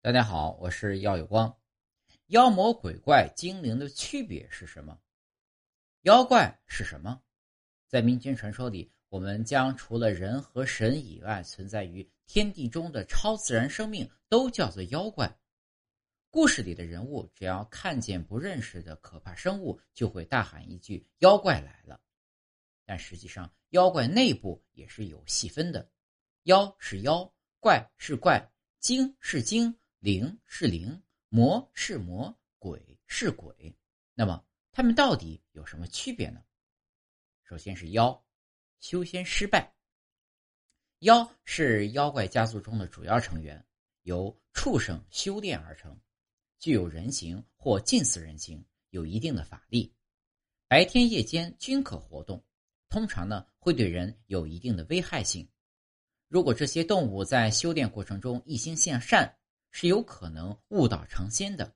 大家好，我是耀有光。妖魔鬼怪、精灵的区别是什么？妖怪是什么？在民间传说里，我们将除了人和神以外存在于天地中的超自然生命都叫做妖怪。故事里的人物只要看见不认识的可怕生物，就会大喊一句“妖怪来了”。但实际上，妖怪内部也是有细分的：妖是妖，怪是怪，精是精。灵是灵，魔是魔，鬼是鬼。那么，他们到底有什么区别呢？首先是妖，修仙失败。妖是妖怪家族中的主要成员，由畜生修炼而成，具有人形或近似人形，有一定的法力，白天夜间均可活动。通常呢，会对人有一定的危害性。如果这些动物在修炼过程中一心向善，是有可能误导成仙的。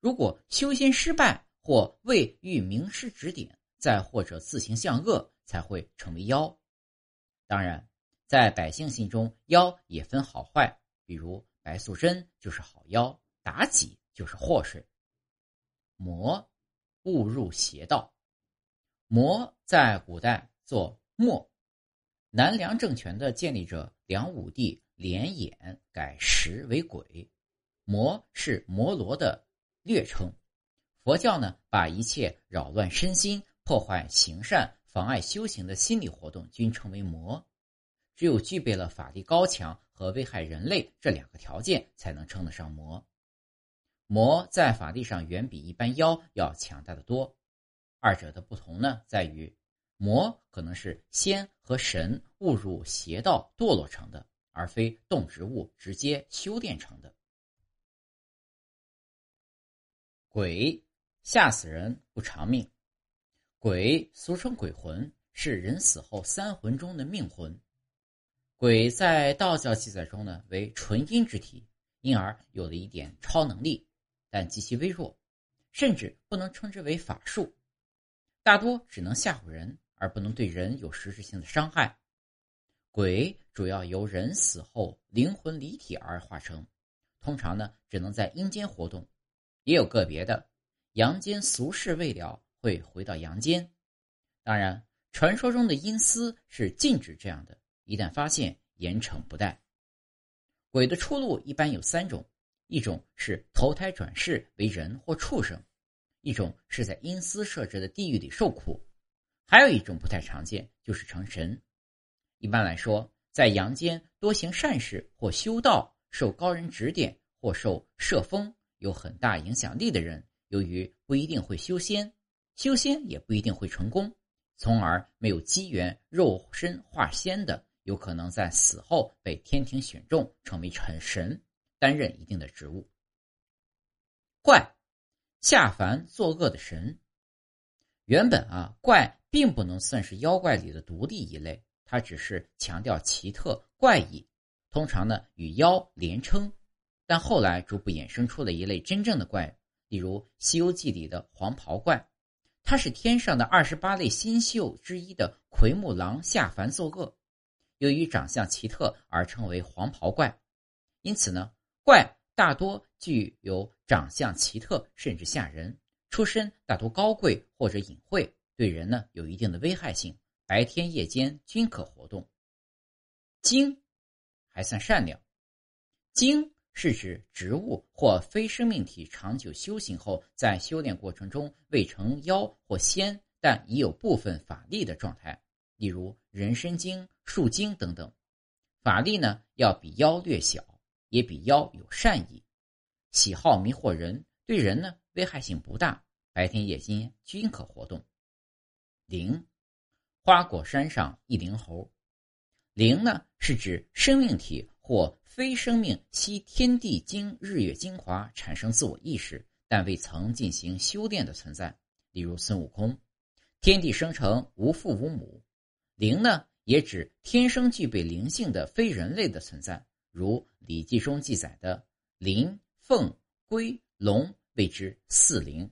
如果修仙失败或未遇名师指点，再或者自行向恶，才会成为妖。当然，在百姓心中，妖也分好坏。比如白素贞就是好妖，妲己就是祸水。魔，误入邪道。魔在古代做墨，南梁政权的建立者梁武帝。连眼改石为鬼，魔是摩罗的略称。佛教呢，把一切扰乱身心、破坏行善、妨碍修行的心理活动均称为魔。只有具备了法力高强和危害人类这两个条件，才能称得上魔。魔在法力上远比一般妖要强大的多。二者的不同呢，在于魔可能是仙和神误入邪道堕落成的。而非动植物直接修炼成的。鬼吓死人不偿命，鬼俗称鬼魂，是人死后三魂中的命魂。鬼在道教记载中呢为纯阴之体，因而有了一点超能力，但极其微弱，甚至不能称之为法术，大多只能吓唬人，而不能对人有实质性的伤害。鬼主要由人死后灵魂离体而化成，通常呢只能在阴间活动，也有个别的阳间俗事未了会回到阳间。当然，传说中的阴司是禁止这样的，一旦发现严惩不贷。鬼的出路一般有三种：一种是投胎转世为人或畜生；一种是在阴司设置的地狱里受苦；还有一种不太常见，就是成神。一般来说，在阳间多行善事或修道、受高人指点或受摄风有很大影响力的人，由于不一定会修仙，修仙也不一定会成功，从而没有机缘肉身化仙的，有可能在死后被天庭选中，成为成神，担任一定的职务。怪，下凡作恶的神。原本啊，怪并不能算是妖怪里的独立一类。它只是强调奇特怪异，通常呢与妖连称，但后来逐步衍生出了一类真正的怪，例如《西游记》里的黄袍怪，它是天上的二十八类星宿之一的奎木狼下凡作恶，由于长相奇特而称为黄袍怪。因此呢，怪大多具有长相奇特甚至吓人，出身大多高贵或者隐晦，对人呢有一定的危害性。白天夜间均可活动。精还算善良。精是指植物或非生命体长久修行后，在修炼过程中未成妖或仙，但已有部分法力的状态，例如人参精、树精等等。法力呢要比妖略小，也比妖有善意，喜好迷惑人，对人呢危害性不大，白天夜间均可活动。灵。花果山上一灵猴，灵呢是指生命体或非生命吸天地精、日月精华产生自我意识，但未曾进行修炼的存在。例如孙悟空，天地生成无父无母。灵呢也指天生具备灵性的非人类的存在，如《礼记》中记载的麟、凤、龟、龙谓之四灵。